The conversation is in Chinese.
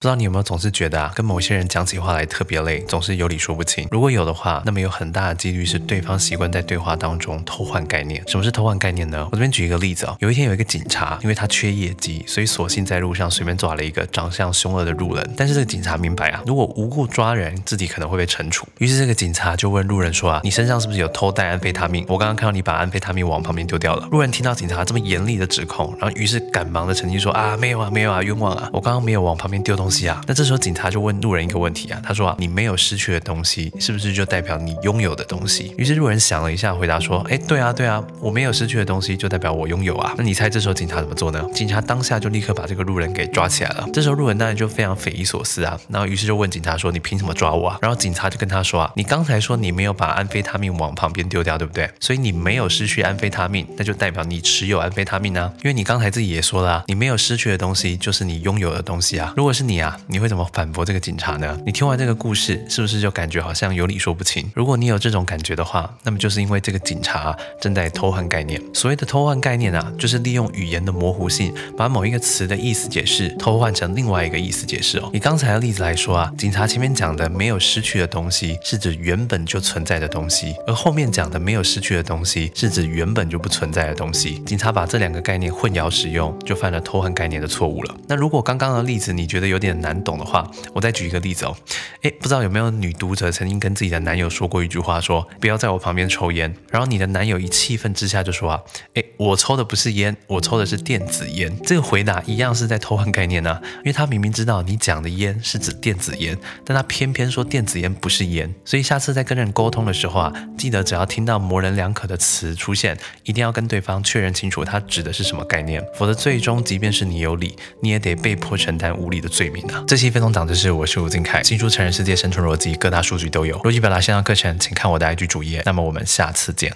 不知道你有没有总是觉得啊，跟某些人讲起话来特别累，总是有理说不清。如果有的话，那么有很大的几率是对方习惯在对话当中偷换概念。什么是偷换概念呢？我这边举一个例子哦，有一天有一个警察，因为他缺业绩，所以索性在路上随便抓了一个长相凶恶的路人。但是这个警察明白啊，如果无故抓人，自己可能会被惩处。于是这个警察就问路人说啊，你身上是不是有偷带安非他命？我刚刚看到你把安非他命往旁边丢掉了。路人听到警察这么严厉的指控，然后于是赶忙的澄清说啊，没有啊，没有啊，冤枉啊，我刚刚没有往旁边丢东西啊。那这时候警察就问路人一个问题啊，他说啊，你没有失去的东西，是不是就代表你拥有的东西？于是路人想了一下，回答说，哎，对啊，对啊，我没有失去的东西，就代表我拥有啊。那你猜这时候警察怎么做呢？警察当下就立刻把这个路人给抓起来了。这时候路人当然就非常匪夷所思啊，然后于是就问警察说，你凭什么抓我啊？然后警察就跟他说啊，你刚才说你没有把安非他命往旁边丢掉，对不对？所以你没有失去安非他命，那就代表你持有安非他命啊。因为你刚才自己也说了，你没有失去的东西就是你拥有的东西啊。如果是你啊，你会怎么反驳这个警察呢？你听完这个故事，是不是就感觉好像有理说不清？如果你有这种感觉的话，那么就是因为这个警察正在偷换概念。所谓的偷换概念啊，就是利用语言的模糊性，把某一个词的意思解释偷换成另外一个意思解释哦。以刚才的例子来说啊，警察前面讲的没有失去的东西，是指原本就存在的东西；而后面讲的没有失去的东西，是指原本就不存在的东西。警察把这两个概念混淆使用，就犯了偷换概念的错误了。那如果刚刚的例子你觉得有点难懂的话，我再举一个例。子哦，哎，不知道有没有女读者曾经跟自己的男友说过一句话，说不要在我旁边抽烟。然后你的男友一气愤之下就说啊，哎，我抽的不是烟，我抽的是电子烟。这个回答一样是在偷换概念呢，因为他明明知道你讲的烟是指电子烟，但他偏偏说电子烟不是烟。所以下次在跟人沟通的时候啊，记得只要听到模棱两可的词出现，一定要跟对方确认清楚他指的是什么概念，否则最终即便是你有理，你也得被迫承担无理的罪名这期非同长知识，我是吴金。新书成人世界生存逻辑，各大数据都有。逻辑表达线上课程，请看我的 IG 主页。那么我们下次见。